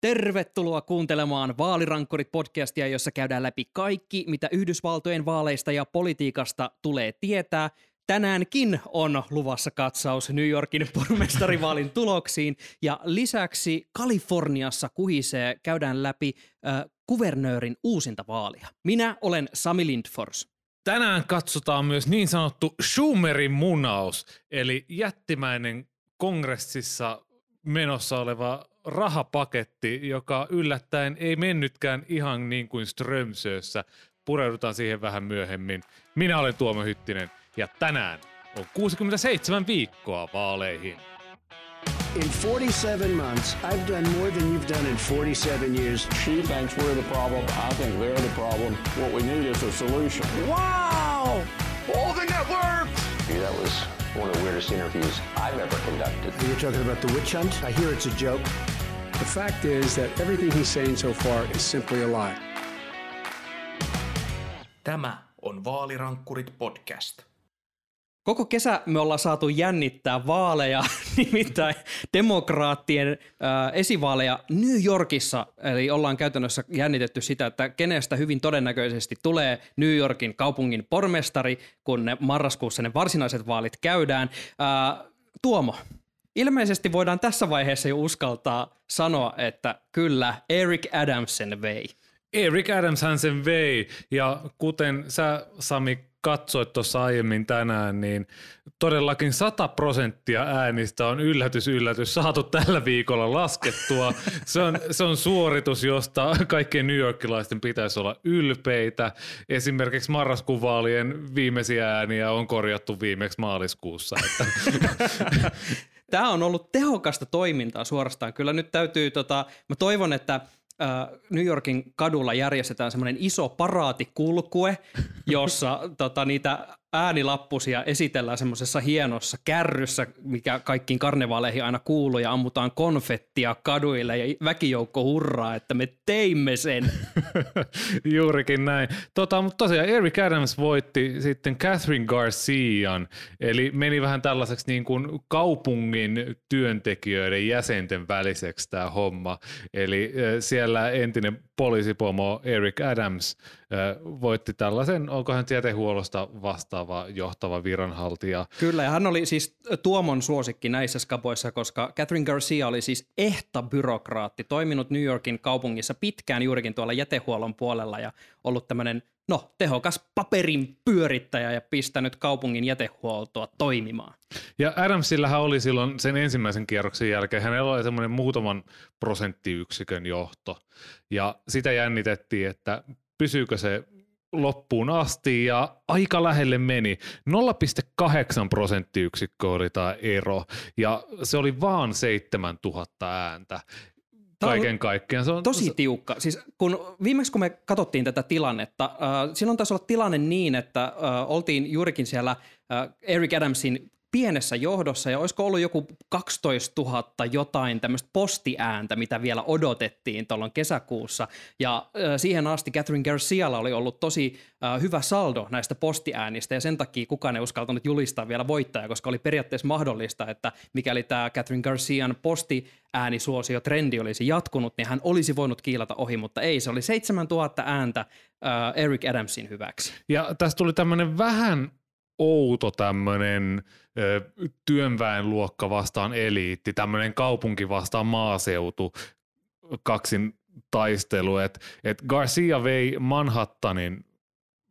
Tervetuloa kuuntelemaan Vaalirankkurit-podcastia, jossa käydään läpi kaikki, mitä Yhdysvaltojen vaaleista ja politiikasta tulee tietää. Tänäänkin on luvassa katsaus New Yorkin pormestarivaalin tuloksiin ja lisäksi Kaliforniassa kuhisee käydään läpi äh, kuvernöörin uusinta vaalia. Minä olen Sami Lindfors. Tänään katsotaan myös niin sanottu Schumerin munaus, eli jättimäinen kongressissa menossa oleva rahapaketti, joka yllättäen ei mennytkään ihan niin kuin Strömsössä. Pureudutaan siihen vähän myöhemmin. Minä olen Tuomo Hyttinen ja tänään on 67 viikkoa vaaleihin. In 47 months, I've done more than you've done in 47 years. She thinks we're the problem. I think they're the problem. What we need is a solution. Wow! All the networks! That was one of the weirdest interviews I've ever conducted. You're talking about the witch hunt? I hear it's a joke. The fact is that everything he's saying so far is simply a lie. Tämä on Vaalirankkurit podcast. Koko kesä me ollaan saatu jännittää vaaleja, nimittäin demokraattien äh, esivaaleja New Yorkissa. Eli ollaan käytännössä jännitetty sitä, että kenestä hyvin todennäköisesti tulee New Yorkin kaupungin pormestari, kun ne marraskuussa ne varsinaiset vaalit käydään. Äh, Tuomo, ilmeisesti voidaan tässä vaiheessa jo uskaltaa sanoa, että kyllä Eric Adamsen vei. Eric Adams hän sen vei, ja kuten sä Sami katsoit tuossa aiemmin tänään, niin todellakin 100 prosenttia äänistä on yllätys yllätys saatu tällä viikolla laskettua. Se on, se on suoritus, josta kaikkien New Yorkilaisten pitäisi olla ylpeitä. Esimerkiksi marraskuun vaalien viimeisiä ääniä on korjattu viimeksi maaliskuussa. Että. Tämä on ollut tehokasta toimintaa suorastaan. Kyllä nyt täytyy, tota, mä toivon, että New Yorkin kadulla järjestetään semmoinen iso paraatikulkue, jossa tota, niitä äänilappusia esitellään semmoisessa hienossa kärryssä, mikä kaikkiin karnevaaleihin aina kuuluu ja ammutaan konfettia kaduille ja väkijoukko hurraa, että me teimme sen. Juurikin näin. Tota, mutta tosiaan Eric Adams voitti sitten Catherine Garcian, eli meni vähän tällaiseksi niin kuin kaupungin työntekijöiden jäsenten väliseksi tämä homma. Eli siellä entinen poliisipomo Eric Adams voitti tällaisen, onko hän tieteenhuollosta vastaava johtava viranhaltija. Kyllä, ja hän oli siis Tuomon suosikki näissä skapoissa, koska Catherine Garcia oli siis ehta byrokraatti, toiminut New Yorkin kaupungissa pitkään juurikin tuolla jätehuollon puolella ja ollut tämmöinen no, tehokas paperin pyörittäjä ja pistänyt kaupungin jätehuoltoa toimimaan. Ja Adamsillähän oli silloin sen ensimmäisen kierroksen jälkeen, hänellä oli semmoinen muutaman prosenttiyksikön johto. Ja sitä jännitettiin, että pysyykö se loppuun asti ja aika lähelle meni. 0,8 prosenttiyksikköä oli tämä ero ja se oli vaan 7000 ääntä kaiken kaikkiaan. Se on tosi tiukka. Siis kun, viimeksi kun me katsottiin tätä tilannetta, äh, silloin taisi olla tilanne niin, että äh, oltiin juurikin siellä äh, Eric Adamsin pienessä johdossa ja olisiko ollut joku 12 000 jotain tämmöistä postiääntä, mitä vielä odotettiin tuolloin kesäkuussa. Ja äh, siihen asti Catherine Garcialla oli ollut tosi äh, hyvä saldo näistä postiäänistä ja sen takia kukaan ei uskaltanut julistaa vielä voittajaa, koska oli periaatteessa mahdollista, että mikäli tämä Catherine Garcian postiäänisuosio trendi olisi jatkunut, niin hän olisi voinut kiilata ohi, mutta ei, se oli 7000 ääntä äh, Eric Adamsin hyväksi. Ja tästä tuli tämmöinen vähän outo tämmöinen työnväenluokka vastaan eliitti, tämmöinen kaupunki vastaan maaseutu, kaksin taistelu, että et Garcia vei Manhattanin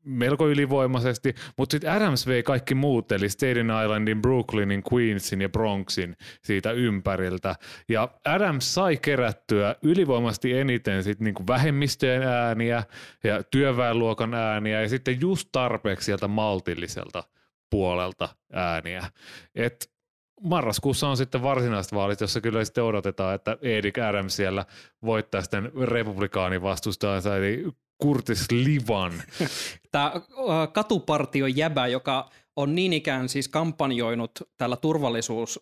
melko ylivoimaisesti, mutta sitten Adams vei kaikki muut, eli Staten Islandin, Brooklynin, Queensin ja Bronxin siitä ympäriltä. Ja Adams sai kerättyä ylivoimasti eniten sit niinku vähemmistöjen ääniä ja työväenluokan ääniä ja sitten just tarpeeksi sieltä maltilliselta puolelta ääniä. Et marraskuussa on sitten varsinaiset vaalit, jossa kyllä sitten odotetaan, että Edik Adams siellä voittaa sitten republikaanin vastustajansa, eli Curtis Livan. Tämä katupartio jäbä, joka on niin ikään siis kampanjoinut tällä turvallisuus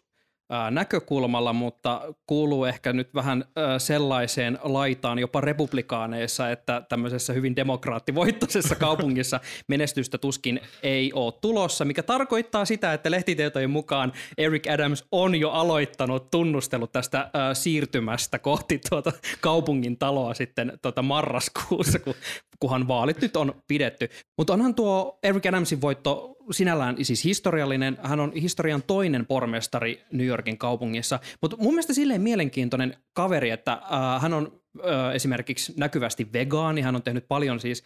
näkökulmalla, mutta kuuluu ehkä nyt vähän sellaiseen laitaan jopa republikaaneissa, että tämmöisessä hyvin demokraattivoittoisessa kaupungissa menestystä tuskin ei ole tulossa, mikä tarkoittaa sitä, että lehtitietojen mukaan Eric Adams on jo aloittanut tunnustelut tästä siirtymästä kohti tuota kaupungin taloa sitten tuota marraskuussa, kun, kunhan vaalit nyt on pidetty. Mutta onhan tuo Eric Adamsin voitto sinällään siis historiallinen. Hän on historian toinen pormestari New Yorkin kaupungissa, mutta mun mielestä silleen mielenkiintoinen kaveri, että äh, hän on esimerkiksi näkyvästi vegaani. Hän on tehnyt paljon siis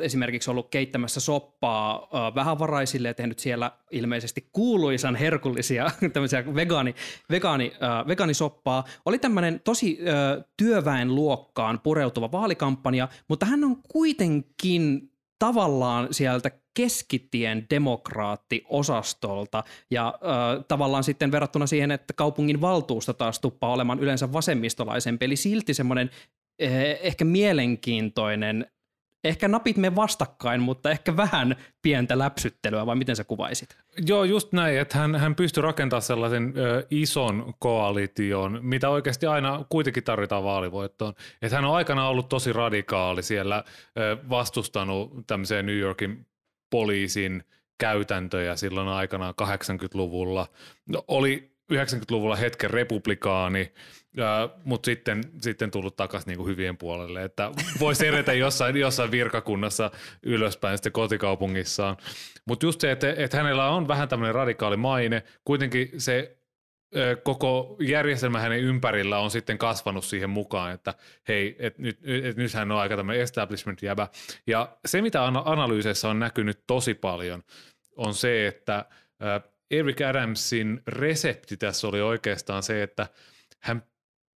esimerkiksi ollut keittämässä soppaa äh, vähävaraisille ja tehnyt siellä ilmeisesti kuuluisan herkullisia tämmöisiä vegaani, vegaani, vegaanisoppaa. Oli tämmöinen tosi äh, työväen luokkaan pureutuva vaalikampanja, mutta hän on kuitenkin tavallaan sieltä keskitien demokraattiosastolta ja ö, tavallaan sitten verrattuna siihen, että kaupungin valtuusto taas tuppaa olemaan yleensä vasemmistolaisempi, eli silti semmoinen eh, ehkä mielenkiintoinen ehkä napit me vastakkain, mutta ehkä vähän pientä läpsyttelyä, vai miten sä kuvaisit? Joo, just näin, että hän, hän pystyi rakentamaan sellaisen ö, ison koalition, mitä oikeasti aina kuitenkin tarvitaan vaalivoittoon. Että hän on aikana ollut tosi radikaali siellä, ö, vastustanut tämmöiseen New Yorkin poliisin käytäntöjä silloin aikanaan 80-luvulla. No, oli 90-luvulla hetken republikaani, mutta sitten, sitten tullut takaisin niinku hyvien puolelle, että voisi edetä jossain, jossain virkakunnassa ylöspäin sitten kotikaupungissaan. Mutta just se, että, että hänellä on vähän tämmöinen radikaali maine, kuitenkin se koko järjestelmä hänen ympärillä on sitten kasvanut siihen mukaan, että hei, et nyt, et nyt hän on aika tämmöinen establishment-jäbä. Ja se, mitä analyyseissa on näkynyt tosi paljon, on se, että Eric Adamsin resepti tässä oli oikeastaan se, että hän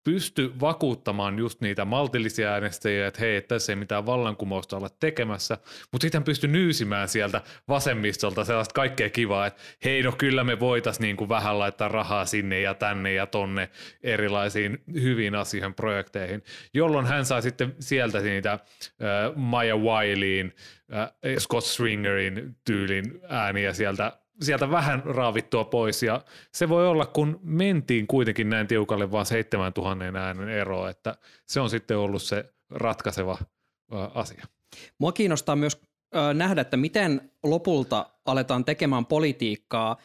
pysty vakuuttamaan just niitä maltillisia äänestäjiä, että hei, tässä ei mitään vallankumousta olla tekemässä, mutta sitten hän pystyi nyysimään sieltä vasemmistolta sellaista kaikkea kivaa, että hei, no kyllä me voitaisiin niin kuin vähän laittaa rahaa sinne ja tänne ja tonne erilaisiin hyviin asioihin, projekteihin, jolloin hän sai sitten sieltä niitä äh, Maya Wileyin, äh, Scott Stringerin tyylin ääniä sieltä sieltä vähän raavittua pois ja se voi olla, kun mentiin kuitenkin näin tiukalle vaan 7000 äänen ero, että se on sitten ollut se ratkaiseva asia. Mua kiinnostaa myös nähdä, että miten lopulta aletaan tekemään politiikkaa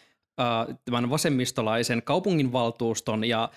tämän vasemmistolaisen kaupunginvaltuuston ja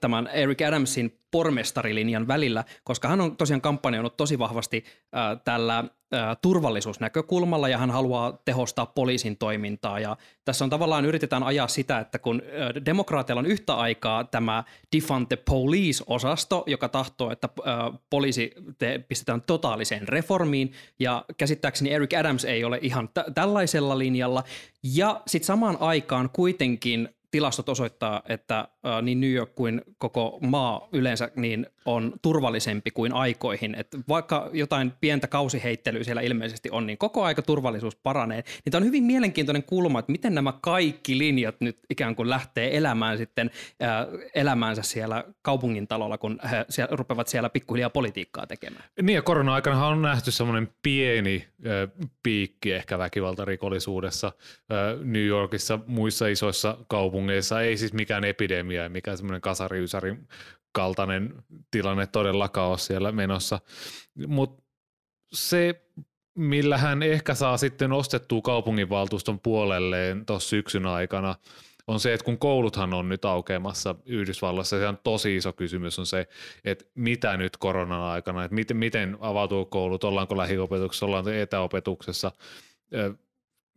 tämän Eric Adamsin pormestarilinjan välillä, koska hän on tosiaan kampanjoinut tosi vahvasti äh, tällä äh, turvallisuusnäkökulmalla ja hän haluaa tehostaa poliisin toimintaa. Ja tässä on tavallaan yritetään ajaa sitä, että kun äh, demokraateilla on yhtä aikaa tämä Defund the Police-osasto, joka tahtoo, että äh, poliisi te, pistetään totaaliseen reformiin ja käsittääkseni Eric Adams ei ole ihan t- tällaisella linjalla. Ja sitten samaan aikaan kuitenkin tilastot osoittaa, että niin New York kuin koko maa yleensä niin on turvallisempi kuin aikoihin. Et vaikka jotain pientä kausiheittelyä siellä ilmeisesti on, niin koko aika turvallisuus paranee. Niin tämä on hyvin mielenkiintoinen kulma, että miten nämä kaikki linjat nyt ikään kuin lähtee elämään sitten elämäänsä siellä kaupungin talolla, kun he siellä, rupeavat siellä pikkuhiljaa politiikkaa tekemään. Niin ja korona-aikana on nähty semmoinen pieni äh, piikki ehkä väkivaltarikollisuudessa äh, New Yorkissa, muissa isoissa kaupungeissa. Ei siis mikään epidemia, mikä semmoinen kasariysärin kaltainen tilanne todellakaan ole siellä menossa. Mutta se, millä hän ehkä saa sitten ostettua kaupunginvaltuuston puolelleen tuossa syksyn aikana, on se, että kun kouluthan on nyt aukeamassa Yhdysvalloissa, se on tosi iso kysymys on se, että mitä nyt koronan aikana, että miten, miten avautuu koulut, ollaanko lähiopetuksessa, ollaanko etäopetuksessa,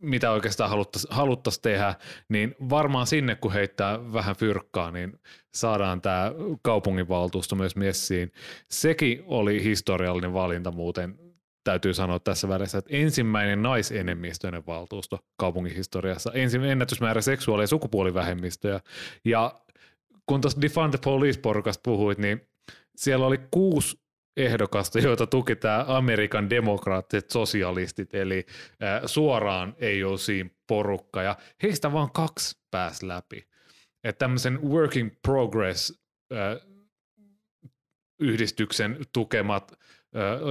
mitä oikeastaan haluttaisiin haluttais tehdä, niin varmaan sinne kun heittää vähän fyrkkaa, niin saadaan tämä kaupunginvaltuusto myös messiin. Sekin oli historiallinen valinta muuten, täytyy sanoa tässä välissä, että ensimmäinen naisenemmistöinen valtuusto kaupungin historiassa, ensimmäinen ennätysmäärä seksuaali- ja sukupuolivähemmistöjä. Ja kun tuossa Defund the Police-porukasta puhuit, niin siellä oli kuusi ehdokasta, joita tuki tämä Amerikan demokraattiset sosialistit, eli suoraan ei ole siinä porukka, ja heistä vaan kaksi pääsi läpi. Että tämmöisen working progress yhdistyksen tukemat,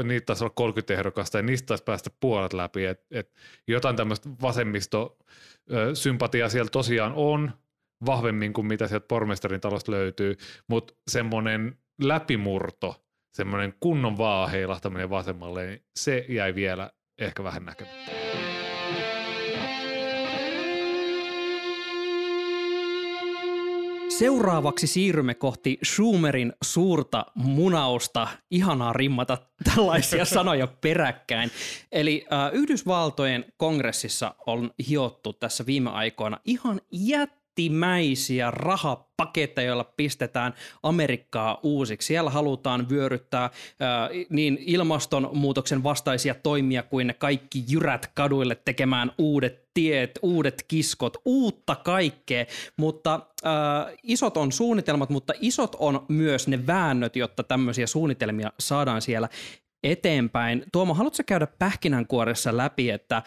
niitä taisi olla 30 ehdokasta, ja niistä taisi päästä puolet läpi, että et jotain tämmöistä vasemmisto sympatia siellä tosiaan on, vahvemmin kuin mitä sieltä pormestarin talosta löytyy, mutta semmoinen läpimurto, semmoinen kunnon vaan heilahtaminen vasemmalle, niin se jäi vielä ehkä vähän näkemättä. Seuraavaksi siirrymme kohti Schumerin suurta munausta. Ihanaa rimmata tällaisia sanoja peräkkäin. Eli äh, Yhdysvaltojen kongressissa on hiottu tässä viime aikoina ihan jättimäisiä rahapaketteja, joilla pistetään Amerikkaa uusiksi. Siellä halutaan vyöryttää äh, niin ilmastonmuutoksen vastaisia toimia kuin kaikki jyrät kaduille tekemään uudet tiet, uudet kiskot, uutta kaikkea, mutta äh, isot on suunnitelmat, mutta isot on myös ne väännöt, jotta tämmöisiä suunnitelmia saadaan siellä eteenpäin. Tuomo, haluatko käydä pähkinänkuoressa läpi, että äh,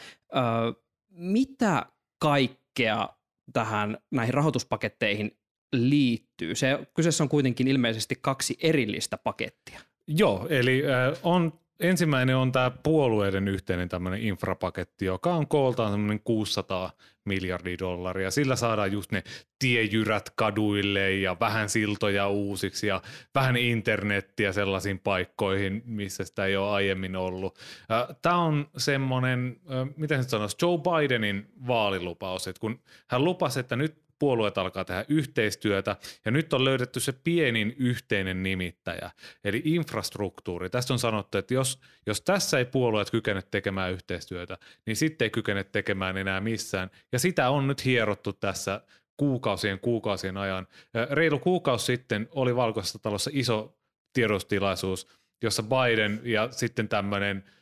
mitä kaikkea tähän näihin rahoituspaketteihin liittyy? Se, kyseessä on kuitenkin ilmeisesti kaksi erillistä pakettia. Joo, eli on ensimmäinen on tämä puolueiden yhteinen tämmöinen infrapaketti, joka on kooltaan semmoinen 600 miljardia dollaria. Sillä saadaan just ne tiejyrät kaduille ja vähän siltoja uusiksi ja vähän internettiä sellaisiin paikkoihin, missä sitä ei ole aiemmin ollut. Tämä on semmoinen, miten se sanoisi, Joe Bidenin vaalilupaus, että kun hän lupasi, että nyt puolueet alkaa tehdä yhteistyötä ja nyt on löydetty se pienin yhteinen nimittäjä, eli infrastruktuuri. Tästä on sanottu, että jos, jos tässä ei puolueet kykene tekemään yhteistyötä, niin sitten ei kykene tekemään enää missään. Ja sitä on nyt hierottu tässä kuukausien kuukausien ajan. Reilu kuukausi sitten oli Valkoisessa talossa iso tiedostilaisuus, jossa Biden ja sitten tämmöinen –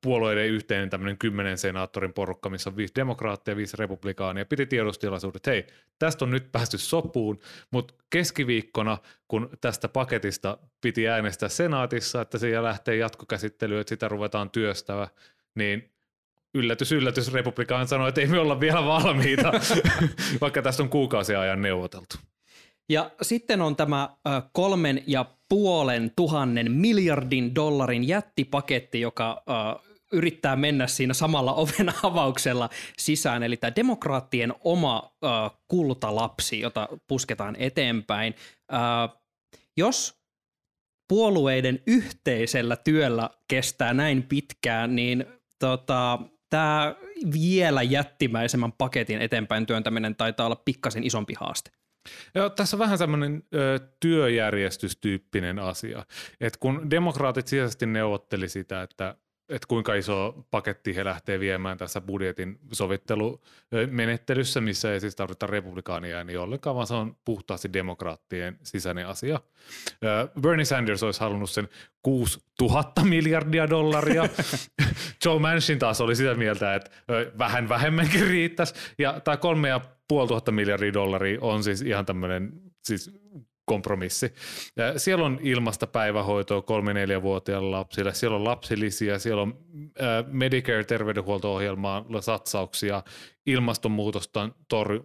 puolueiden yhteinen tämmöinen kymmenen senaattorin porukka, missä on viisi demokraattia viisi republikaania, piti tiedostilaisuudet, että hei, tästä on nyt päästy sopuun, mutta keskiviikkona, kun tästä paketista piti äänestää senaatissa, että se lähtee jatkokäsittelyyn, että sitä ruvetaan työstävä, niin yllätys, yllätys, republikaan sanoi, että ei me olla vielä valmiita, vaikka tästä on kuukausia ajan neuvoteltu. Ja sitten on tämä kolmen ja puolen tuhannen miljardin dollarin jättipaketti, joka yrittää mennä siinä samalla oven avauksella sisään, eli tämä demokraattien oma kultalapsi, jota pusketaan eteenpäin. jos puolueiden yhteisellä työllä kestää näin pitkään, niin tota, tämä vielä jättimäisemmän paketin eteenpäin työntäminen taitaa olla pikkasen isompi haaste. Joo, tässä on vähän semmoinen ö, työjärjestystyyppinen asia. Et kun demokraatit sisäisesti neuvotteli sitä, että että kuinka iso paketti he lähtee viemään tässä budjetin sovittelumenettelyssä, missä ei siis tarvita republikaania niin ollenkaan, vaan se on puhtaasti demokraattien sisäinen asia. Bernie Sanders olisi halunnut sen 6000 miljardia dollaria. Joe Manchin taas oli sitä mieltä, että vähän vähemmänkin riittäisi. Ja tämä kolme ja puoli tuhatta miljardia dollaria on siis ihan tämmöinen siis kompromissi. Siellä on ilmasta päivähoitoa kolme-neljävuotiaille lapsille, siellä on lapsilisiä, siellä on äh, Medicare-terveydenhuolto-ohjelmaan satsauksia, ilmastonmuutosta tor-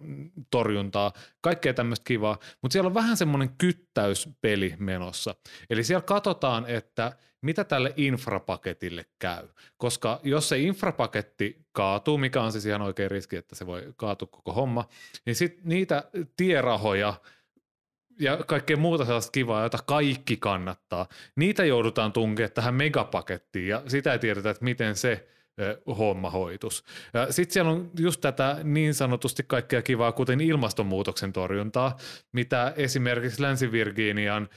torjuntaa, kaikkea tämmöistä kivaa, mutta siellä on vähän semmoinen kyttäyspeli menossa. Eli siellä katsotaan, että mitä tälle infrapaketille käy, koska jos se infrapaketti kaatuu, mikä on siis ihan oikein riski, että se voi kaatua koko homma, niin sitten niitä tierahoja – ja kaikkea muuta sellaista kivaa, jota kaikki kannattaa. Niitä joudutaan tunkemaan tähän megapakettiin ja sitä ei tiedetä, että miten se homma hoitus. Sitten siellä on just tätä niin sanotusti kaikkea kivaa, kuten ilmastonmuutoksen torjuntaa, mitä esimerkiksi Länsi-Virginian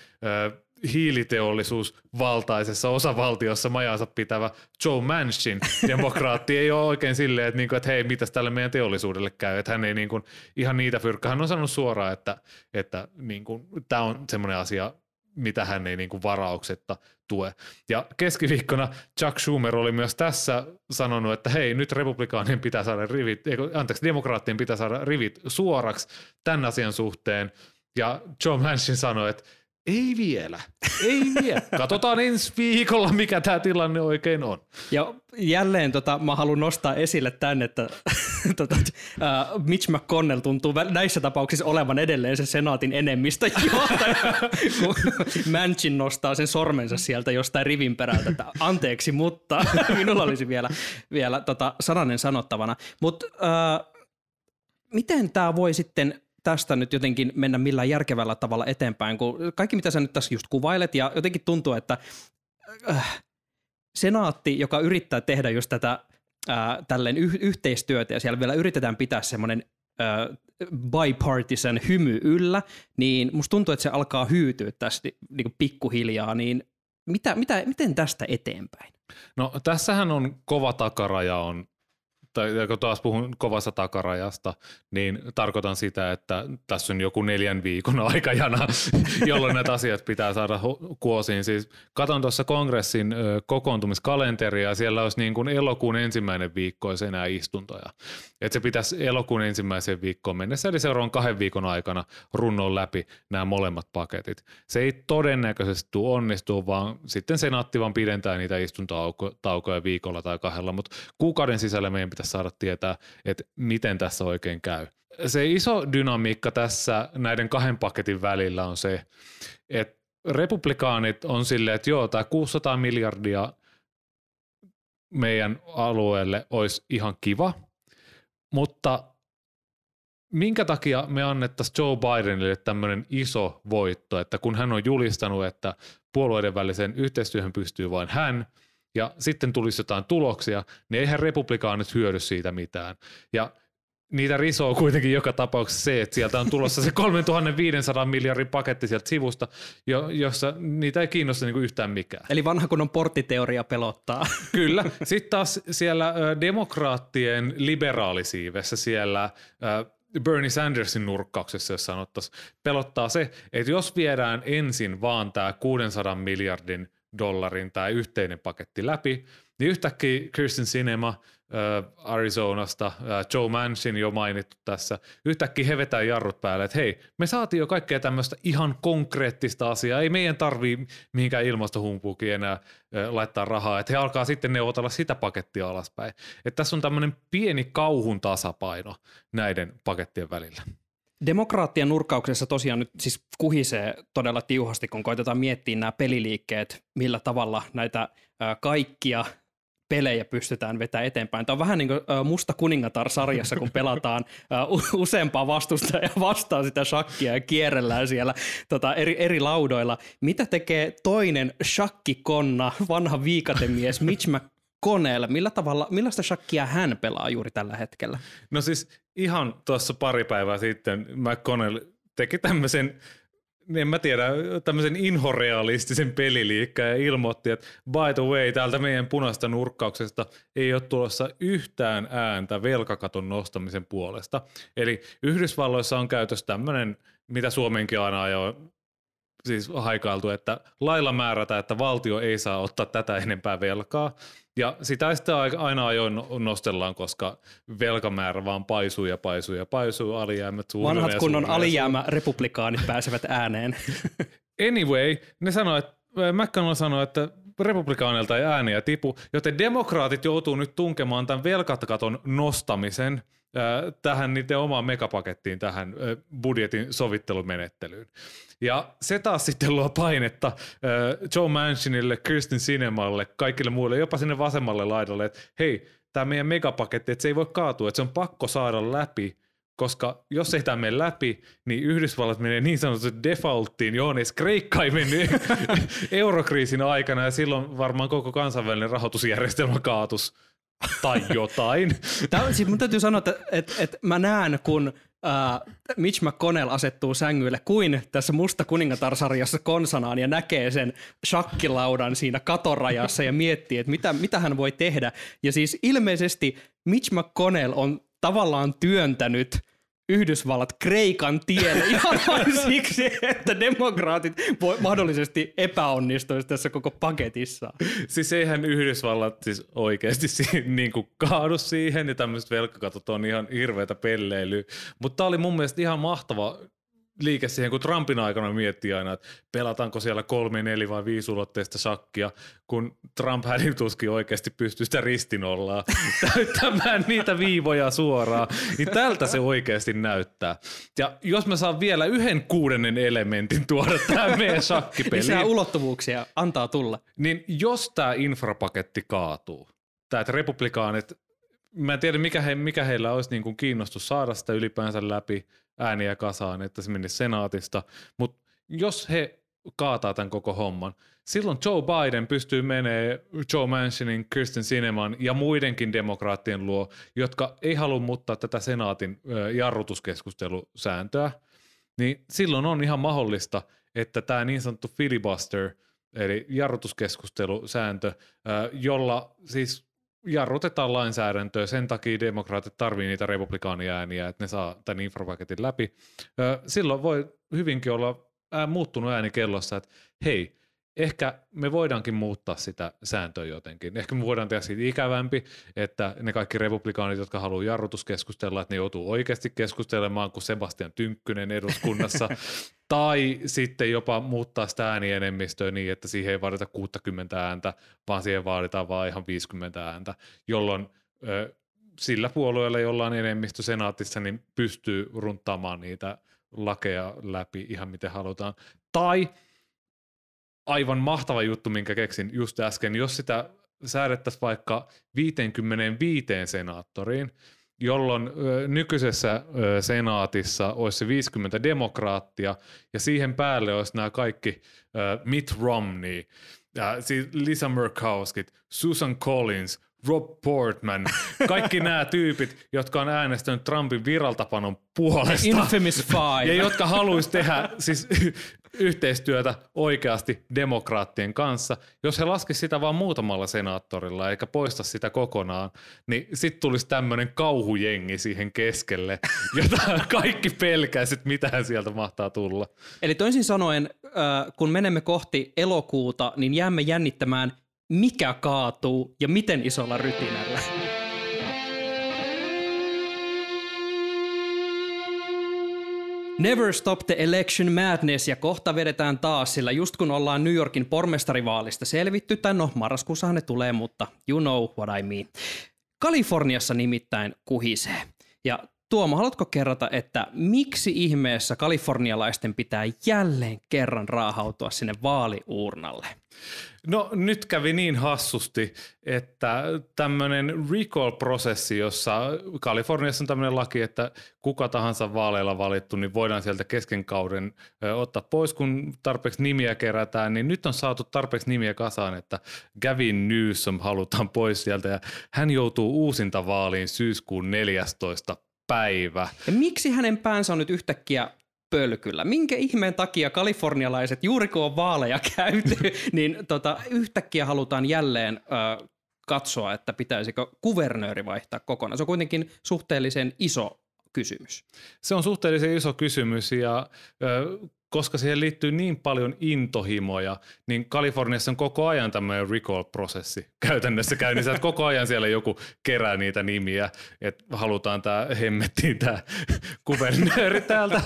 hiiliteollisuus valtaisessa osavaltiossa majansa pitävä Joe Manchin demokraatti ei ole oikein silleen, että, niinku, että hei, mitäs tälle meidän teollisuudelle käy. Että hän ei niinku, ihan niitä fyrkkaa. Hän on sanonut suoraan, että, että niinku, tämä on semmoinen asia, mitä hän ei niinku varauksetta tue. Ja keskiviikkona Chuck Schumer oli myös tässä sanonut, että hei, nyt republikaanien pitää saada rivit, anteeksi, demokraattien pitää saada rivit suoraksi tämän asian suhteen. Ja Joe Manchin sanoi, että ei vielä, ei vielä. Katsotaan ensi viikolla, mikä tämä tilanne oikein on. Ja jälleen tota, mä haluan nostaa esille tämän, että tota, uh, Mitch McConnell tuntuu näissä tapauksissa olevan edelleen se senaatin enemmistö kun Manchin nostaa sen sormensa sieltä jostain rivin perältä, että anteeksi, mutta minulla olisi vielä, vielä tota, sananen sanottavana. Mutta uh, miten tämä voi sitten tästä nyt jotenkin mennä millään järkevällä tavalla eteenpäin, kun kaikki mitä sä nyt tässä just kuvailet ja jotenkin tuntuu, että äh, senaatti, joka yrittää tehdä just tätä äh, tälleen yh- yhteistyötä ja siellä vielä yritetään pitää semmoinen äh, bipartisan hymy yllä, niin musta tuntuu, että se alkaa hyytyä tästä niin pikkuhiljaa, niin mitä, mitä, miten tästä eteenpäin? No tässähän on kova takaraja on tai kun taas puhun kovasta takarajasta, niin tarkoitan sitä, että tässä on joku neljän viikon aikajana, jolloin näitä asiat pitää saada kuosiin. Siis katon tuossa kongressin kokoontumiskalenteria, siellä olisi niin kuin elokuun ensimmäinen viikko olisi enää istuntoja. Että se pitäisi elokuun ensimmäiseen viikkoon mennessä, eli seuraavan kahden viikon aikana runnon läpi nämä molemmat paketit. Se ei todennäköisesti tule onnistua, vaan sitten senaatti vaan pidentää niitä istuntotaukoja viikolla tai kahdella, mutta kuukauden sisällä meidän pitäisi saada tietää, että miten tässä oikein käy. Se iso dynamiikka tässä näiden kahden paketin välillä on se, että republikaanit on silleen, että joo, tämä 600 miljardia meidän alueelle olisi ihan kiva, mutta minkä takia me annettaisiin Joe Bidenille tämmöinen iso voitto, että kun hän on julistanut, että puolueiden väliseen yhteistyöhön pystyy vain hän – ja sitten tulisi jotain tuloksia, niin eihän republikaanit hyödy siitä mitään. Ja niitä risoo kuitenkin joka tapauksessa se, että sieltä on tulossa se 3500 miljardin paketti sieltä sivusta, jo, jossa niitä ei kiinnosta niinku yhtään mikään. Eli vanha kunnon porttiteoria pelottaa. Kyllä. Sitten taas siellä ö, demokraattien liberaalisiivessä siellä ö, Bernie Sandersin nurkkauksessa, jos sanottaisiin, pelottaa se, että jos viedään ensin vaan tämä 600 miljardin dollarin tai yhteinen paketti läpi, niin yhtäkkiä Kirsten Sinema äh, Arizonasta, äh, Joe Manchin jo mainittu tässä, yhtäkkiä he vetää jarrut päälle, että hei, me saatiin jo kaikkea tämmöistä ihan konkreettista asiaa, ei meidän tarvii mihinkään ilmastohumpuukin enää äh, laittaa rahaa, että he alkaa sitten neuvotella sitä pakettia alaspäin. Että tässä on tämmöinen pieni kauhun tasapaino näiden pakettien välillä. Demokraattien nurkauksessa tosiaan nyt siis kuhisee todella tiuhasti, kun koitetaan miettiä nämä peliliikkeet, millä tavalla näitä kaikkia pelejä pystytään vetämään eteenpäin. Tämä on vähän niin kuin Musta kuningatar-sarjassa, kun pelataan useampaa vastustajaa vastaan sitä shakkia ja kierrellään siellä tota, eri, eri laudoilla. Mitä tekee toinen shakkikonna, vanha viikatemies Mitch Connell, millä tavalla, millaista shakkia hän pelaa juuri tällä hetkellä? No siis ihan tuossa pari päivää sitten McConnell teki tämmöisen en mä tiedä, tämmöisen inhorealistisen peliliikkeen ja ilmoitti, että by the way, täältä meidän punaista nurkkauksesta ei ole tulossa yhtään ääntä velkakaton nostamisen puolesta. Eli Yhdysvalloissa on käytössä tämmöinen, mitä Suomenkin aina ajoi siis haikailtu, että lailla määrätä, että valtio ei saa ottaa tätä enempää velkaa. Ja sitä sitten aina ajoin no- nostellaan, koska velkamäärä vaan paisuu ja paisuu ja paisuu, alijäämät suurenee Vanhat kunnon alijäämä republikaanit pääsevät ääneen. Anyway, ne sanoi, että McConnell sanoi, että republikaanilta ei ääniä tipu, joten demokraatit joutuu nyt tunkemaan tämän velkatakaton nostamisen tähän niiden omaan megapakettiin, tähän budjetin sovittelumenettelyyn. Ja se taas sitten luo painetta Joe Manchinille, Kirsten Sinemalle, kaikille muille, jopa sinne vasemmalle laidalle, että hei, tämä meidän megapaketti, että se ei voi kaatua, että se on pakko saada läpi, koska jos ei tämä mene läpi, niin Yhdysvallat menee niin sanotusti defaulttiin, johon edes Kreikka ei mennyt eurokriisin aikana, ja silloin varmaan koko kansainvälinen rahoitusjärjestelmä kaatus tai jotain. Tämä, siis mun täytyy sanoa, että, että, että mä näen, kun uh, Mitch McConnell asettuu sängyille kuin tässä Musta kuningatar-sarjassa konsanaan ja näkee sen shakkilaudan siinä katorajassa ja miettii, että mitä, mitä hän voi tehdä. Ja siis ilmeisesti Mitch McConnell on tavallaan työntänyt Yhdysvallat Kreikan tielle ihan vain siksi, että demokraatit voi mahdollisesti epäonnistuisi tässä koko paketissa. Siis eihän Yhdysvallat siis oikeasti niin kuin kaadu siihen ja tämmöiset velkakatot on ihan hirveätä pelleilyä. Mutta tämä oli mun mielestä ihan mahtava liike siihen, kun Trumpin aikana miettii aina, että pelataanko siellä kolme, neljä vai viisi ulotteista shakkia, kun Trump hädintuskin oikeasti pystyy sitä ristinollaa täyttämään niitä viivoja suoraan, niin tältä se oikeasti näyttää. Ja jos mä saan vielä yhden kuudennen elementin tuoda tähän meidän shakkipeliin. Lisää ulottuvuuksia antaa tulla. Niin jos tämä infrapaketti kaatuu, tämä, että republikaanit, mä en tiedä mikä, he, mikä heillä olisi niin kuin kiinnostus saada sitä ylipäänsä läpi, ääniä kasaan, että se menisi senaatista, mutta jos he kaataa tämän koko homman, silloin Joe Biden pystyy menee Joe Mansionin, Kirsten Sineman ja muidenkin demokraattien luo, jotka ei halua muuttaa tätä senaatin jarrutuskeskustelusääntöä, niin silloin on ihan mahdollista, että tämä niin sanottu filibuster, eli jarrutuskeskustelusääntö, jolla siis jarrutetaan lainsäädäntöä, sen takia demokraatit tarvii niitä republikaaniääniä, että ne saa tämän infrapaketin läpi. Silloin voi hyvinkin olla muuttunut ääni kellossa, että hei, ehkä me voidaankin muuttaa sitä sääntöä jotenkin. Ehkä me voidaan tehdä siitä ikävämpi, että ne kaikki republikaanit, jotka haluaa jarrutuskeskustella, että ne joutuu oikeasti keskustelemaan kuin Sebastian Tynkkynen eduskunnassa, tai sitten jopa muuttaa sitä äänienemmistöä niin, että siihen ei vaadita 60 ääntä, vaan siihen vaaditaan vain ihan 50 ääntä, jolloin ö, sillä puolueella, jolla on enemmistö senaatissa, niin pystyy runttaamaan niitä lakeja läpi ihan miten halutaan. Tai aivan mahtava juttu, minkä keksin just äsken, jos sitä säädettäisiin vaikka 55 senaattoriin, jolloin nykyisessä senaatissa olisi se 50 demokraattia, ja siihen päälle olisi nämä kaikki Mitt Romney, Lisa Murkowski, Susan Collins, Rob Portman, kaikki nämä tyypit, jotka on äänestänyt Trumpin viraltapanon puolesta. Infamous Five. Ja jotka haluaisi tehdä siis yhteistyötä oikeasti demokraattien kanssa. Jos he laskisivat sitä vain muutamalla senaattorilla eikä poista sitä kokonaan, niin sitten tulisi tämmöinen kauhujengi siihen keskelle, jota kaikki pelkäisit, mitä sieltä mahtaa tulla. Eli toisin sanoen, kun menemme kohti elokuuta, niin jäämme jännittämään, mikä kaatuu ja miten isolla rytinällä. Never stop the election madness ja kohta vedetään taas, sillä just kun ollaan New Yorkin pormestarivaalista selvitty, tai no marraskuussahan ne tulee, mutta you know what I mean. Kaliforniassa nimittäin kuhisee. Ja Tuomo, haluatko kerrata, että miksi ihmeessä kalifornialaisten pitää jälleen kerran raahautua sinne vaaliuurnalle? No nyt kävi niin hassusti, että tämmöinen recall-prosessi, jossa Kaliforniassa on tämmöinen laki, että kuka tahansa vaaleilla valittu, niin voidaan sieltä kesken kauden ottaa pois, kun tarpeeksi nimiä kerätään, niin nyt on saatu tarpeeksi nimiä kasaan, että Gavin Newsom halutaan pois sieltä ja hän joutuu uusinta vaaliin syyskuun 14 päivä. Ja miksi hänen päänsä on nyt yhtäkkiä pölkyllä? Minkä ihmeen takia kalifornialaiset, juuri kun on vaaleja käyty, niin tota, yhtäkkiä halutaan jälleen ö, katsoa, että pitäisikö kuvernööri vaihtaa kokonaan? Se on kuitenkin suhteellisen iso kysymys. Se on suhteellisen iso kysymys ja ö, koska siihen liittyy niin paljon intohimoja, niin Kaliforniassa on koko ajan tämmöinen recall-prosessi käytännössä käynnissä, että koko ajan siellä joku kerää niitä nimiä, että halutaan tämä hemmettiin tämä kuvernööri täältä.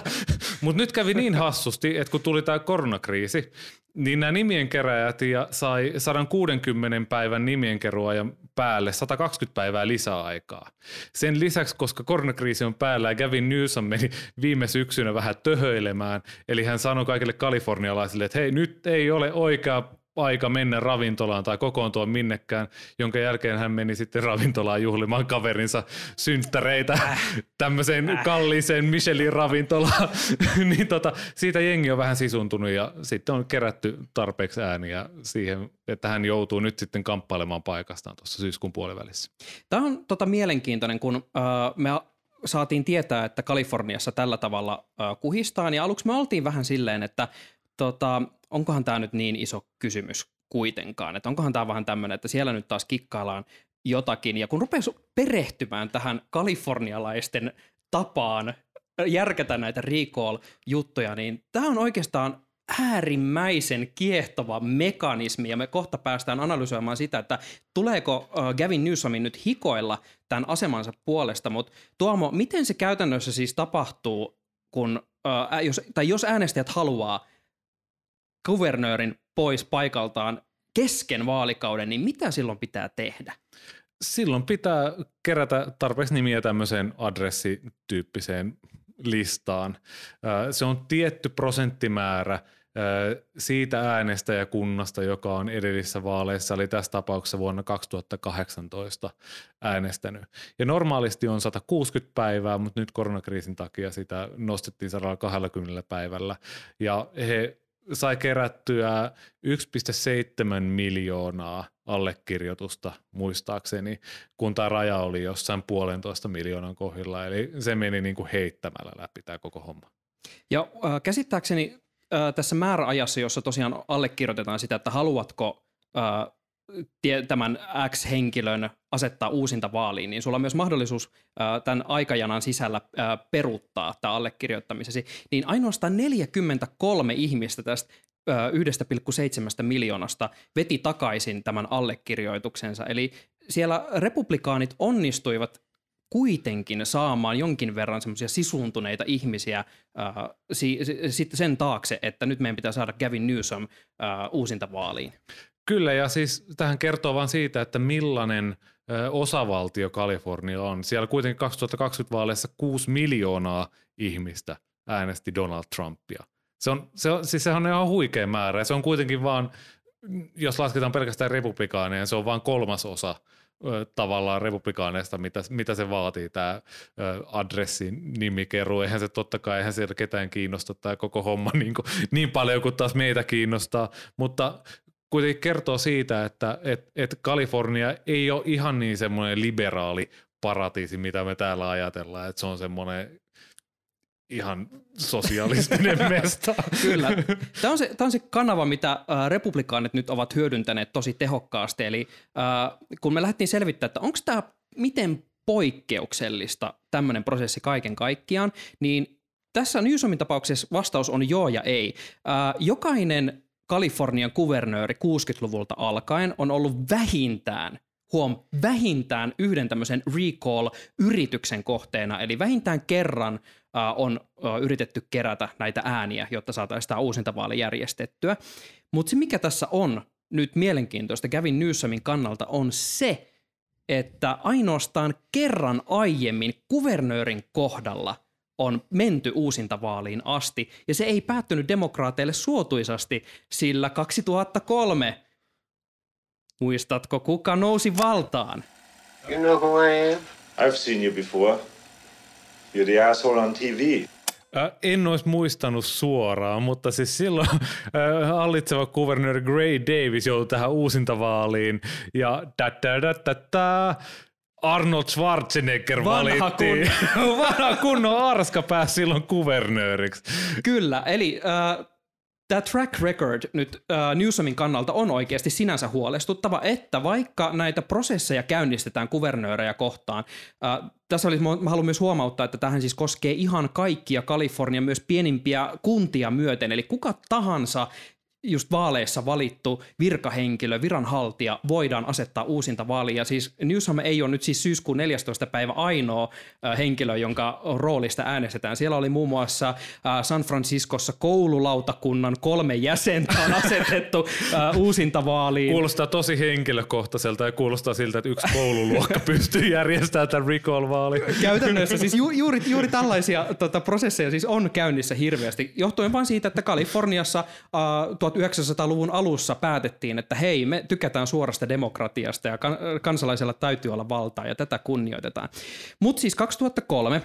Mutta nyt kävi niin hassusti, että kun tuli tämä koronakriisi, niin nämä nimien keräjät ja sai 160 päivän nimien keruajan päälle 120 päivää lisäaikaa. Sen lisäksi, koska koronakriisi on päällä ja Gavin Newsom meni viime syksynä vähän töhöilemään, eli hän sanoi kaikille kalifornialaisille, että hei nyt ei ole oikea aika mennä ravintolaan tai kokoontua minnekään, jonka jälkeen hän meni sitten ravintolaan juhlimaan kaverinsa synttäreitä tämmöiseen kalliiseen Michelin ravintolaan. niin tota, siitä jengi on vähän sisuntunut ja sitten on kerätty tarpeeksi ääniä siihen, että hän joutuu nyt sitten kamppailemaan paikastaan tuossa syyskuun puolivälissä. Tämä on tota mielenkiintoinen, kun äh, me saatiin tietää, että Kaliforniassa tällä tavalla äh, kuhistaan, ja aluksi me oltiin vähän silleen, että tota, onkohan tämä nyt niin iso kysymys kuitenkaan, että onkohan tämä vähän tämmöinen, että siellä nyt taas kikkaillaan jotakin, ja kun rupesi perehtymään tähän kalifornialaisten tapaan järkätä näitä recall-juttuja, niin tämä on oikeastaan äärimmäisen kiehtova mekanismi, ja me kohta päästään analysoimaan sitä, että tuleeko Gavin Newsomin nyt hikoilla tämän asemansa puolesta, mutta Tuomo, miten se käytännössä siis tapahtuu, kun, äh, jos, tai jos äänestäjät haluaa kuvernöörin pois paikaltaan kesken vaalikauden, niin mitä silloin pitää tehdä? Silloin pitää kerätä tarpeeksi nimiä tämmöiseen adressityyppiseen listaan. Se on tietty prosenttimäärä siitä äänestäjäkunnasta, joka on edellisissä vaaleissa, eli tässä tapauksessa vuonna 2018 äänestänyt. Ja normaalisti on 160 päivää, mutta nyt koronakriisin takia sitä nostettiin 120 päivällä. Ja he sai kerättyä 1,7 miljoonaa allekirjoitusta muistaakseni, kun tämä raja oli jossain puolentoista miljoonan kohdilla. Eli se meni niin kuin heittämällä läpi tämä koko homma. Ja äh, käsittääkseni äh, tässä määräajassa, jossa tosiaan allekirjoitetaan sitä, että haluatko äh, tämän X-henkilön asettaa uusinta vaaliin, niin sulla on myös mahdollisuus tämän aikajanan sisällä peruuttaa tämä allekirjoittamisesi, niin ainoastaan 43 ihmistä tästä 1,7 miljoonasta veti takaisin tämän allekirjoituksensa. Eli siellä republikaanit onnistuivat kuitenkin saamaan jonkin verran semmoisia sisuuntuneita ihmisiä äh, si- si- sen taakse, että nyt meidän pitää saada Gavin Newsom uusinta vaaliin. Kyllä, ja siis tähän kertoo vain siitä, että millainen osavaltio Kalifornia on. Siellä kuitenkin 2020 vaaleissa 6 miljoonaa ihmistä äänesti Donald Trumpia. Se on, se on, siis sehän on ihan huikea määrä, se on kuitenkin vaan, jos lasketaan pelkästään republikaaneja, se on vain kolmasosa tavallaan republikaaneista, mitä, mitä se vaatii, tämä adressin nimikeru. Eihän se totta kai, eihän siellä ketään kiinnosta tämä koko homma niin, kuin, niin paljon kuin taas meitä kiinnostaa, mutta kuitenkin kertoo siitä, että et, et Kalifornia ei ole ihan niin semmoinen liberaali paratiisi, mitä me täällä ajatellaan, että se on semmoinen ihan sosialistinen mesta. Kyllä. Tämä on, se, tämä on se kanava, mitä äh, republikaanit nyt ovat hyödyntäneet tosi tehokkaasti. Eli äh, kun me lähdettiin selvittämään, että onko tämä miten poikkeuksellista tämmöinen prosessi kaiken kaikkiaan, niin tässä Newsomin tapauksessa vastaus on joo ja ei. Äh, jokainen Kalifornian kuvernööri 60-luvulta alkaen on ollut vähintään huom, vähintään yhden tämmöisen recall-yrityksen kohteena, eli vähintään kerran äh, on äh, yritetty kerätä näitä ääniä, jotta saataisiin tämä uusintavaali järjestettyä. Mutta se, mikä tässä on nyt mielenkiintoista Gavin Newsomin kannalta, on se, että ainoastaan kerran aiemmin kuvernöörin kohdalla – on menty uusintavaaliin asti, ja se ei päättynyt demokraateille suotuisasti, sillä 2003 Muistatko, kuka nousi valtaan? You know who I am? I've seen you before. You're the asshole on TV. Äh, en olisi muistanut suoraan, mutta siis silloin hallitseva kuvernööri Gray Davis joutui tähän uusintavaaliin ja da, da, da, da, da, Arnold Schwarzenegger Vanha valittiin. Kun... Vanha kunnon arska pääsi silloin kuvernööriksi. Kyllä, eli äh, tämä track record nyt äh, Newsomin kannalta on oikeasti sinänsä huolestuttava, että vaikka näitä prosesseja käynnistetään kuvernöörejä kohtaan, äh, tässä olisi, mä haluan myös huomauttaa, että tähän siis koskee ihan kaikkia Kalifornian myös pienimpiä kuntia myöten, eli kuka tahansa just vaaleissa valittu virkahenkilö, viranhaltija voidaan asettaa uusinta vaaliin. Ja siis Newsom ei ole nyt siis syyskuun 14. päivä ainoa henkilö, jonka roolista äänestetään. Siellä oli muun muassa San Franciscossa koululautakunnan kolme jäsentä on asetettu uusinta vaaliin. Kuulostaa tosi henkilökohtaiselta ja kuulostaa siltä, että yksi koululuokka pystyy järjestämään tämän recall-vaali. Käytännössä siis ju- juuri, juuri tällaisia tota, prosesseja siis on käynnissä hirveästi, johtuen vain siitä, että Kaliforniassa uh, 1900-luvun alussa päätettiin, että hei, me tykätään suorasta demokratiasta ja kansalaisella täytyy olla valtaa ja tätä kunnioitetaan. Mutta siis 2003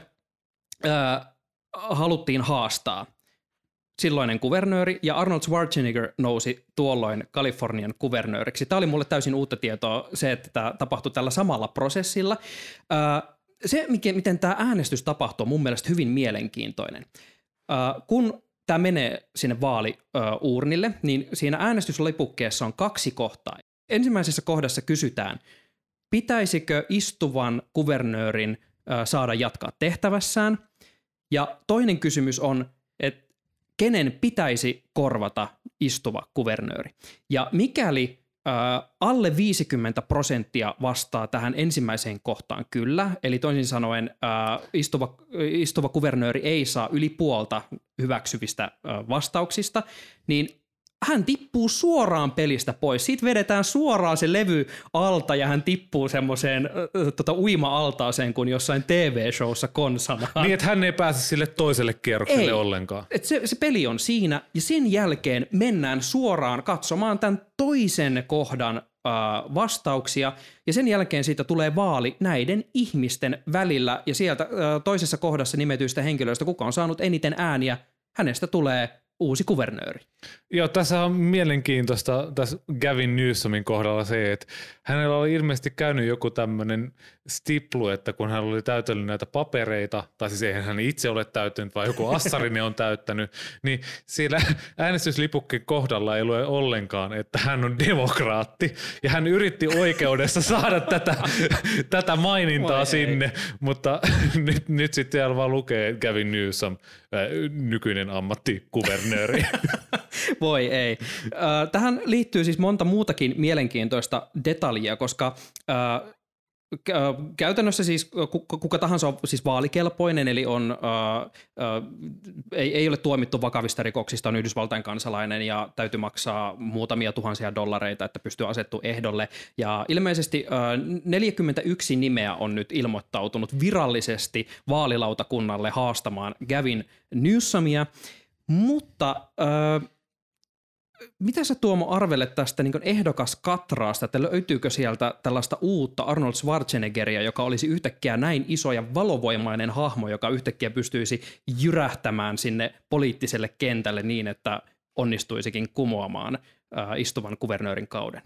ää, haluttiin haastaa silloinen kuvernööri ja Arnold Schwarzenegger nousi tuolloin Kalifornian kuvernööriksi. Tämä oli mulle täysin uutta tietoa, se, että tämä tapahtui tällä samalla prosessilla. Ää, se, miten tämä äänestys tapahtui, on mun mielestä hyvin mielenkiintoinen. kun tämä menee sinne vaaliuurnille, niin siinä äänestyslipukkeessa on kaksi kohtaa. Ensimmäisessä kohdassa kysytään, pitäisikö istuvan kuvernöörin saada jatkaa tehtävässään. Ja toinen kysymys on, että kenen pitäisi korvata istuva kuvernööri. Ja mikäli alle 50 prosenttia vastaa tähän ensimmäiseen kohtaan kyllä, eli toisin sanoen istuva, istuva kuvernööri ei saa yli puolta hyväksyvistä vastauksista, niin hän tippuu suoraan pelistä pois. Siitä vedetään suoraan se levy alta ja hän tippuu semmoiseen äh, tota, uima-altaaseen kuin jossain TV-showssa konsana. Niin, että hän ei pääse sille toiselle kierrokselle Ei. ollenkaan. Et se, se peli on siinä ja sen jälkeen mennään suoraan katsomaan tämän toisen kohdan äh, vastauksia ja sen jälkeen siitä tulee vaali näiden ihmisten välillä ja sieltä äh, toisessa kohdassa nimetyistä henkilöistä, kuka on saanut eniten ääniä, hänestä tulee uusi kuvernööri. Joo, tässä on mielenkiintoista tässä Gavin Newsomin kohdalla se, että hänellä oli ilmeisesti käynyt joku tämmöinen stiplu, että kun hän oli täytellyt näitä papereita, tai siis eihän hän itse ole täyttänyt, vaan joku assari ne on täyttänyt, niin siellä äänestyslipukkin kohdalla ei lue ollenkaan, että hän on demokraatti, ja hän yritti oikeudessa saada tätä, tätä mainintaa Voi ei. sinne, mutta nyt, nyt sitten siellä vaan lukee Gavin Newsom, äh, nykyinen ammattikuvernööri. Voi ei. Ö, Tähän liittyy siis monta muutakin mielenkiintoista detaljia, koska ö, kä- ö, käytännössä siis ku- kuka tahansa on siis vaalikelpoinen, eli on, ö, ö, ei, ei ole tuomittu vakavista rikoksista, on Yhdysvaltain kansalainen ja täytyy maksaa muutamia tuhansia dollareita, että pystyy asettu ehdolle. Ja ilmeisesti ö, 41 nimeä on nyt ilmoittautunut virallisesti vaalilautakunnalle haastamaan Gavin Newsomia, mutta ö, mitä sä Tuomo arvelet tästä niin ehdokas katraasta, että löytyykö sieltä tällaista uutta Arnold Schwarzeneggeria, joka olisi yhtäkkiä näin iso ja valovoimainen hahmo, joka yhtäkkiä pystyisi jyrähtämään sinne poliittiselle kentälle niin, että onnistuisikin kumoamaan äh, istuvan kuvernöörin kauden?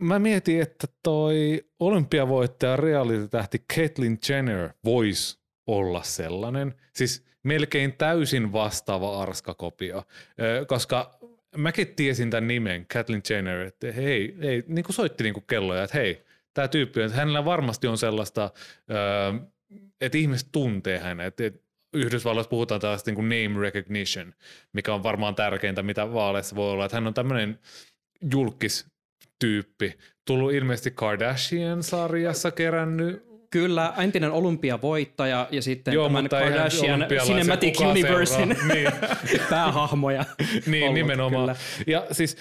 Mä mietin, että toi olympiavoittaja reality-tähti Caitlyn Jenner voisi olla sellainen. Siis melkein täysin vastaava arskakopio, koska mäkin tiesin tämän nimen, Caitlyn Jenner, että hei, hei niin kuin soitti niin kuin kelloja, että hei, tämä tyyppi, että hänellä varmasti on sellaista, ö, että ihmiset tuntee hänet, että Yhdysvalloissa puhutaan tällaista niin kuin name recognition, mikä on varmaan tärkeintä, mitä vaaleissa voi olla, että hän on tämmöinen julkis tyyppi. Tullut ilmeisesti Kardashian-sarjassa kerännyt. Kyllä, entinen olympiavoittaja ja sitten Joo, tämän Kardashian Cinematic Universein. Niin. päähahmoja. niin, ollut, nimenomaan. kyllä. Ja siis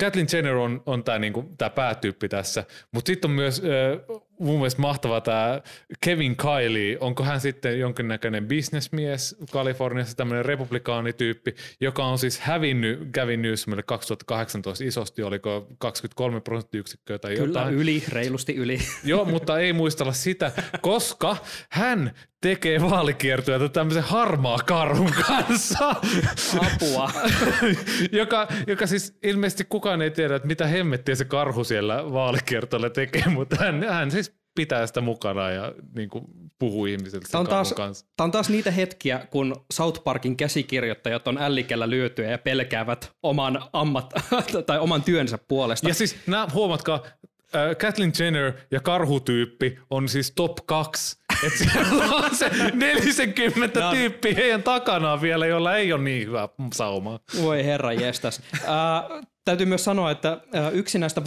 Kathleen Jenner on, on tämä niinku, tää päätyyppi tässä, mutta sitten on myös äh, mun mielestä mahtava tämä Kevin Kiley. Onko hän sitten jonkinnäköinen bisnesmies Kaliforniassa, tämmöinen republikaanityyppi, joka on siis hävinnyt Gavin Newsomille 2018 isosti, oliko 23 prosenttiyksikköä tai Kyllä, jotain. yli, reilusti yli. Joo, mutta ei muistella sitä, koska hän tekee vaalikiertueita tämmöisen harmaa karhun kanssa. Apua. joka, joka siis ilmeisesti kukaan ei tiedä, että mitä hemmettiä se karhu siellä vaalikiertoilla tekee, mutta hän, hän siis pitää sitä mukana ja niin kuin, puhuu ihmisille sen Tämä on, taas, kanssa. tämä on taas niitä hetkiä, kun South Parkin käsikirjoittajat on ällikellä lyötyä ja pelkäävät oman, ammat, tai oman työnsä puolesta. Ja siis nämä, huomatkaa, äh, Kathleen Jenner ja karhutyyppi on siis top kaksi. Että siellä on se 40 Nämä on- tyyppi heidän takanaan vielä, jolla ei ole niin hyvä sauma. Voi herra jestas. Äh, täytyy myös sanoa, että äh, yksi näistä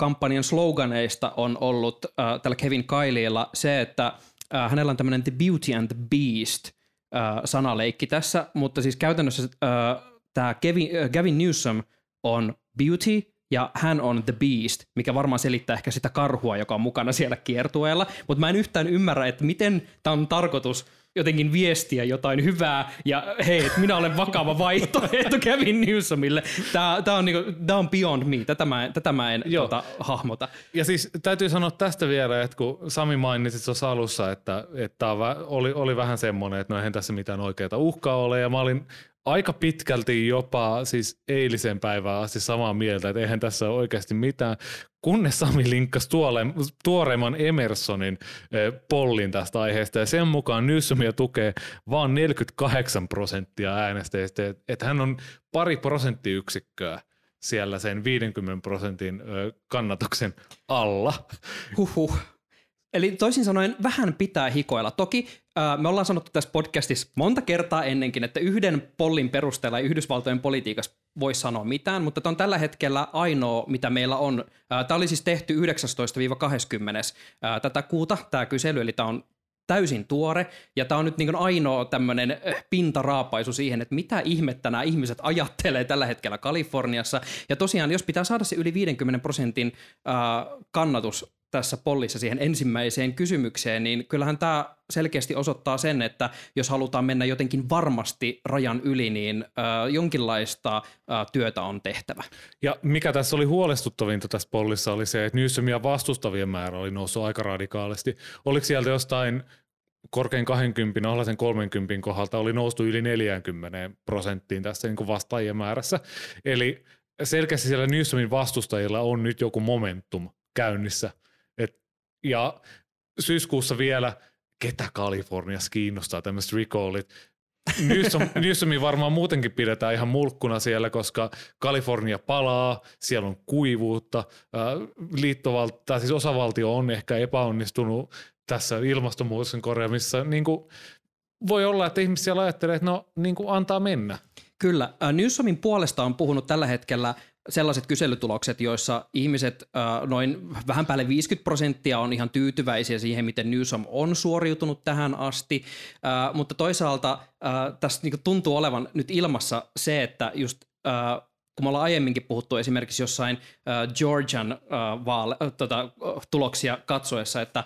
vaalikampanjan sloganeista on ollut äh, tällä Kevin Kylella se, että äh, hänellä on tämmöinen The Beauty and the Beast äh, sanaleikki tässä, mutta siis käytännössä äh, tämä Kevin, äh, Gavin Newsom on Beauty ja hän on The Beast, mikä varmaan selittää ehkä sitä karhua, joka on mukana siellä kiertueella, mutta mä en yhtään ymmärrä, että miten tämä on tarkoitus jotenkin viestiä jotain hyvää ja hei, että minä olen vakava vaihtoehto Kevin Newsomille. Tämä, tämä, on, niinku, tämä on beyond me, tätä mä en, tätä mä en Joo. tota, hahmota. Ja siis täytyy sanoa tästä vielä, että kun Sami mainitsi tuossa alussa, että, että oli, oli vähän semmoinen, että no eihän tässä mitään oikeaa uhkaa ole, ja mä olin aika pitkälti jopa siis eilisen päivään asti samaa mieltä, että eihän tässä ole oikeasti mitään, kunnes Sami linkkasi tuole, tuoreimman Emersonin pollin tästä aiheesta, ja sen mukaan Newsomia tukee vain 48 prosenttia äänestäjistä, että et hän on pari prosenttiyksikköä siellä sen 50 prosentin kannatuksen alla. Huhhuh. Eli toisin sanoen vähän pitää hikoilla. Toki äh, me ollaan sanottu tässä podcastissa monta kertaa ennenkin, että yhden pollin perusteella ei Yhdysvaltojen politiikassa voi sanoa mitään, mutta tämä on tällä hetkellä ainoa, mitä meillä on. Äh, tämä oli siis tehty 19-20. Äh, tätä kuuta, tämä kysely, eli tämä on täysin tuore, ja tämä on nyt niin ainoa tämmöinen pintaraapaisu siihen, että mitä ihmettä nämä ihmiset ajattelee tällä hetkellä Kaliforniassa. Ja tosiaan, jos pitää saada se yli 50 prosentin äh, kannatus tässä pollissa siihen ensimmäiseen kysymykseen, niin kyllähän tämä selkeästi osoittaa sen, että jos halutaan mennä jotenkin varmasti rajan yli, niin äh, jonkinlaista äh, työtä on tehtävä. Ja mikä tässä oli huolestuttavinta tässä pollissa oli se, että Newsomia vastustavien määrä oli noussut aika radikaalisti. Oliko sieltä jostain korkein 20, alhaisen 30 kohdalta oli noustu yli 40 prosenttiin tässä niin vastaajien määrässä. Eli selkeästi siellä Newsomin vastustajilla on nyt joku momentum käynnissä – ja syyskuussa vielä, ketä Kaliforniassa kiinnostaa tämmöiset recallit. Newsom, Newsomi varmaan muutenkin pidetään ihan mulkkuna siellä, koska Kalifornia palaa, siellä on kuivuutta, liittovaltio, tai siis osavaltio on ehkä epäonnistunut tässä ilmastonmuutoksen korjaamissa. Niin kuin voi olla, että ihmiset siellä ajattelee, että no niin kuin antaa mennä. Kyllä. Newsomin puolesta on puhunut tällä hetkellä sellaiset kyselytulokset, joissa ihmiset äh, noin vähän päälle 50 prosenttia on ihan tyytyväisiä siihen, miten Newsom on suoriutunut tähän asti, äh, mutta toisaalta äh, tässä niin tuntuu olevan nyt ilmassa se, että just kun me ollaan aiemminkin puhuttu esimerkiksi jossain Georgian tota, tuloksia katsoessa, että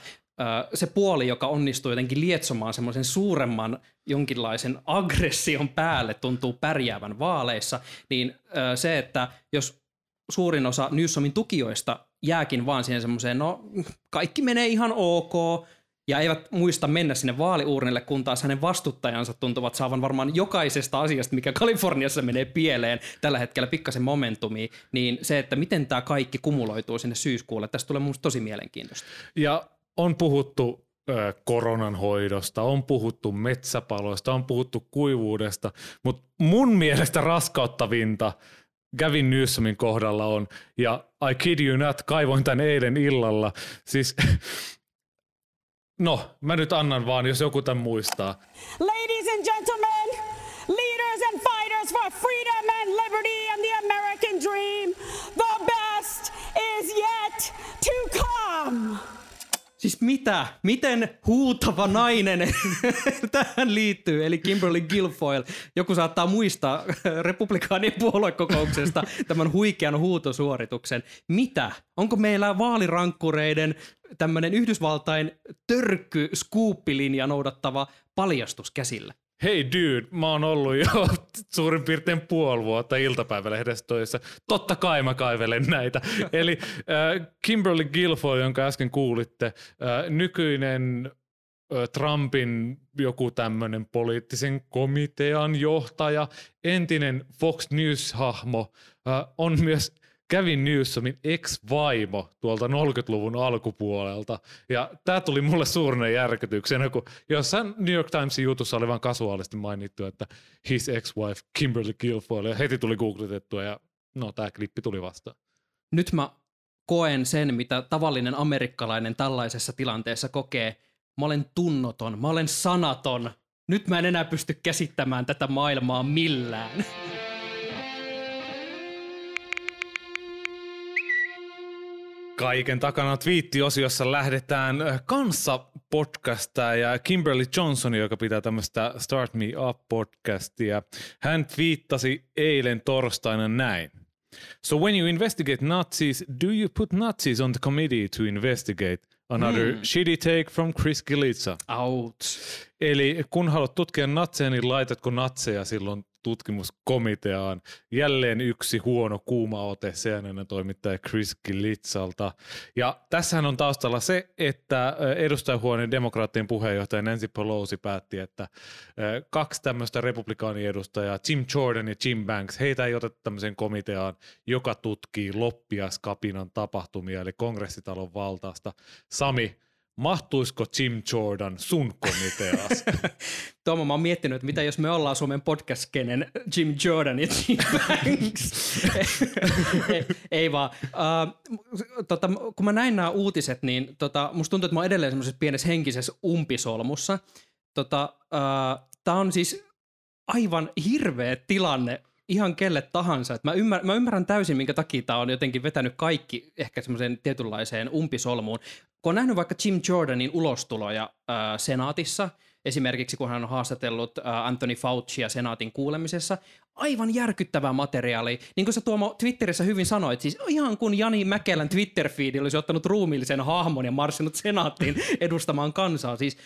se puoli, joka onnistuu jotenkin lietsomaan semmoisen suuremman jonkinlaisen aggression päälle, tuntuu pärjäävän vaaleissa, niin se, että jos suurin osa Newsomin tukijoista jääkin vaan siihen semmoiseen, no kaikki menee ihan ok, ja eivät muista mennä sinne vaaliuurnille, kun taas hänen vastuttajansa tuntuvat saavan varmaan jokaisesta asiasta, mikä Kaliforniassa menee pieleen tällä hetkellä pikkasen momentumia, niin se, että miten tämä kaikki kumuloituu sinne syyskuulle, tästä tulee mun tosi mielenkiintoista. Ja on puhuttu koronan hoidosta, on puhuttu metsäpaloista, on puhuttu kuivuudesta, mutta mun mielestä raskauttavinta Gavin Newsomin kohdalla on, ja I kid you not, kaivoin tän eilen illalla, siis No, mä nyt annan vaan, jos joku tämän muistaa. Ladies and gentlemen, leaders and fighters for freedom and liberty and the American dream, the best is yet to come. Siis mitä? Miten huutava nainen tähän liittyy? Eli Kimberly Guilfoyle. Joku saattaa muistaa republikaanien puoluekokouksesta tämän huikean huutosuorituksen. Mitä? Onko meillä vaalirankkureiden tämmöinen Yhdysvaltain törkky skuuppilinja noudattava paljastus käsillä? Hei dude, mä oon ollut jo suurin piirtein puoli vuotta iltapäivälehdessä töissä. Totta kai mä kaivelen näitä. Eli äh, Kimberly Guilfoyle, jonka äsken kuulitte, äh, nykyinen äh, Trumpin joku tämmöinen poliittisen komitean johtaja, entinen Fox News-hahmo, äh, on myös Kevin Newsomin ex-vaimo tuolta 40-luvun alkupuolelta. Ja tämä tuli mulle suurena järkytyksenä, kun jossain New York Timesin jutussa oli vain kasuaalisti mainittu, että his ex-wife Kimberly Guilfoyle, ja heti tuli googletettua, ja no tämä klippi tuli vastaan. Nyt mä koen sen, mitä tavallinen amerikkalainen tällaisessa tilanteessa kokee. Mä olen tunnoton, mä olen sanaton. Nyt mä en enää pysty käsittämään tätä maailmaa millään. Kaiken takana twiittiosiossa lähdetään äh, kanssa podcastaa ja Kimberly Johnson, joka pitää tämmöistä Start Me Up podcastia. Hän twiittasi eilen torstaina näin. So when you investigate Nazis, do you put Nazis on the committee to investigate? Another mm. shitty take from Chris Gilitsa. Out. Eli kun haluat tutkia natseja, niin laitatko natseja silloin tutkimuskomiteaan. Jälleen yksi huono kuuma ote CNN toimittaja Chris Gilitsalta. Ja tässähän on taustalla se, että edustajahuoneen demokraattien puheenjohtaja Nancy Pelosi päätti, että kaksi tämmöistä republikaaniedustajaa, Jim Jordan ja Jim Banks, heitä ei oteta tämmöiseen komiteaan, joka tutkii loppiaskapinan tapahtumia, eli kongressitalon valtaasta. Sami, mahtuisiko Jim Jordan sun komiteas? Tuomo, mä oon miettinyt, että mitä jos me ollaan Suomen podcast Jim Jordan ja Jim Banks. ei, ei vaan. Uh, tota, kun mä näin nämä uutiset, niin tota, musta tuntuu, että mä oon edelleen semmoisessa pienessä henkisessä umpisolmussa. Tota, uh, Tämä on siis aivan hirveä tilanne ihan kelle tahansa. Mä, ymmär, mä ymmärrän täysin, minkä takia tämä on jotenkin vetänyt kaikki ehkä semmoiseen tietynlaiseen umpisolmuun. Kun on nähnyt vaikka Jim Jordanin ulostuloja äh, senaatissa, esimerkiksi kun hän on haastatellut äh, Anthony Faucia senaatin kuulemisessa, aivan järkyttävää materiaalia. Niin kuin sä Tuomo Twitterissä hyvin sanoit, siis ihan kun Jani Mäkelän Twitter-feedi olisi ottanut ruumiillisen hahmon ja marssinut senaattiin edustamaan kansaa. Siis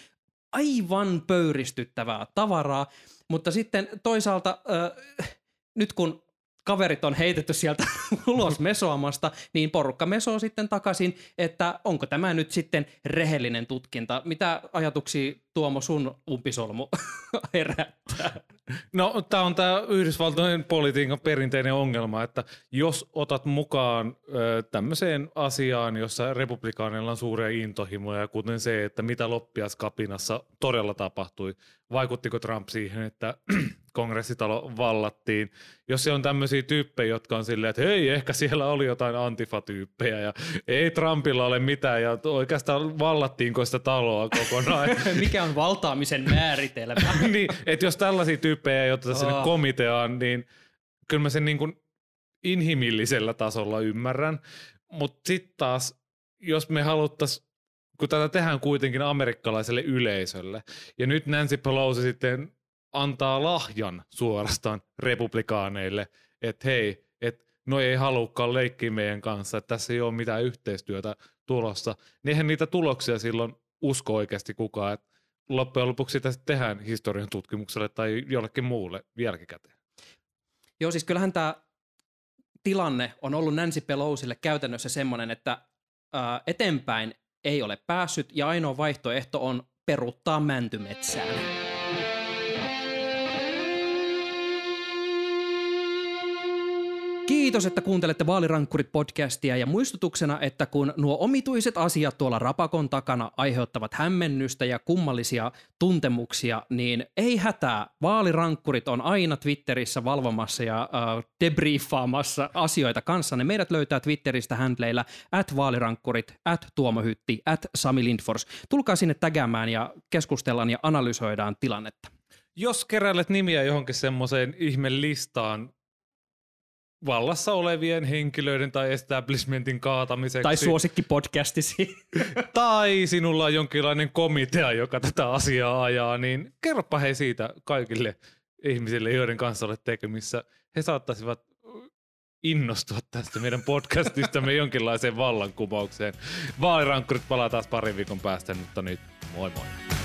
aivan pöyristyttävää tavaraa, mutta sitten toisaalta äh, nyt kun kaverit on heitetty sieltä ulos mesoamasta, niin porukka mesoo sitten takaisin, että onko tämä nyt sitten rehellinen tutkinta. Mitä ajatuksia Tuomo sun umpisolmu herättää? No tämä on tämä Yhdysvaltojen politiikan perinteinen ongelma, että jos otat mukaan tämmöiseen asiaan, jossa republikaaneilla on suuria intohimoja, kuten se, että mitä loppiaskapinassa todella tapahtui, vaikuttiko Trump siihen, että kongressitalo vallattiin. Jos se on tämmöisiä tyyppejä, jotka on silleen, että hei, ehkä siellä oli jotain antifa-tyyppejä ja ei Trumpilla ole mitään ja oikeastaan vallattiinko sitä taloa kokonaan. Mikä on valtaamisen määritelmä? niin, että jos tällaisia tyyppejä ei oteta sinne Oh. komiteaan, niin kyllä mä sen niin kuin inhimillisellä tasolla ymmärrän. Mutta sitten taas, jos me haluttaisiin kun tätä tehdään kuitenkin amerikkalaiselle yleisölle, ja nyt Nancy Pelosi sitten antaa lahjan suorastaan republikaaneille, että hei, että no ei halukkaan leikkiä meidän kanssa, että tässä ei ole mitään yhteistyötä tulossa, niin eihän niitä tuloksia silloin usko oikeasti kukaan, että loppujen lopuksi sitä tehdään historian tutkimukselle tai jollekin muulle jälkikäteen. Joo, siis kyllähän tämä tilanne on ollut Nancy Pelosille käytännössä semmoinen, että ää, eteenpäin ei ole päässyt ja ainoa vaihtoehto on peruuttaa mäntymetsään. Kiitos, että kuuntelette Vaalirankkurit-podcastia ja muistutuksena, että kun nuo omituiset asiat tuolla rapakon takana aiheuttavat hämmennystä ja kummallisia tuntemuksia, niin ei hätää. Vaalirankkurit on aina Twitterissä valvomassa ja äh, debriefaamassa asioita kanssanne. Meidät löytää Twitteristä handleillä at vaalirankkurit, at tuomohytti, at Sami Lindfors. Tulkaa sinne tägäämään ja keskustellaan ja analysoidaan tilannetta. Jos keräilet nimiä johonkin semmoiseen ihme listaan vallassa olevien henkilöiden tai establishmentin kaatamiseksi. Tai suosikkipodcastisi. tai sinulla on jonkinlainen komitea, joka tätä asiaa ajaa, niin kerropa hei siitä kaikille ihmisille, joiden kanssa olet tekemissä. He saattaisivat innostua tästä meidän podcastistamme jonkinlaiseen vallankumoukseen. Vaalirankkurit palaa taas parin viikon päästä, mutta nyt moi moi.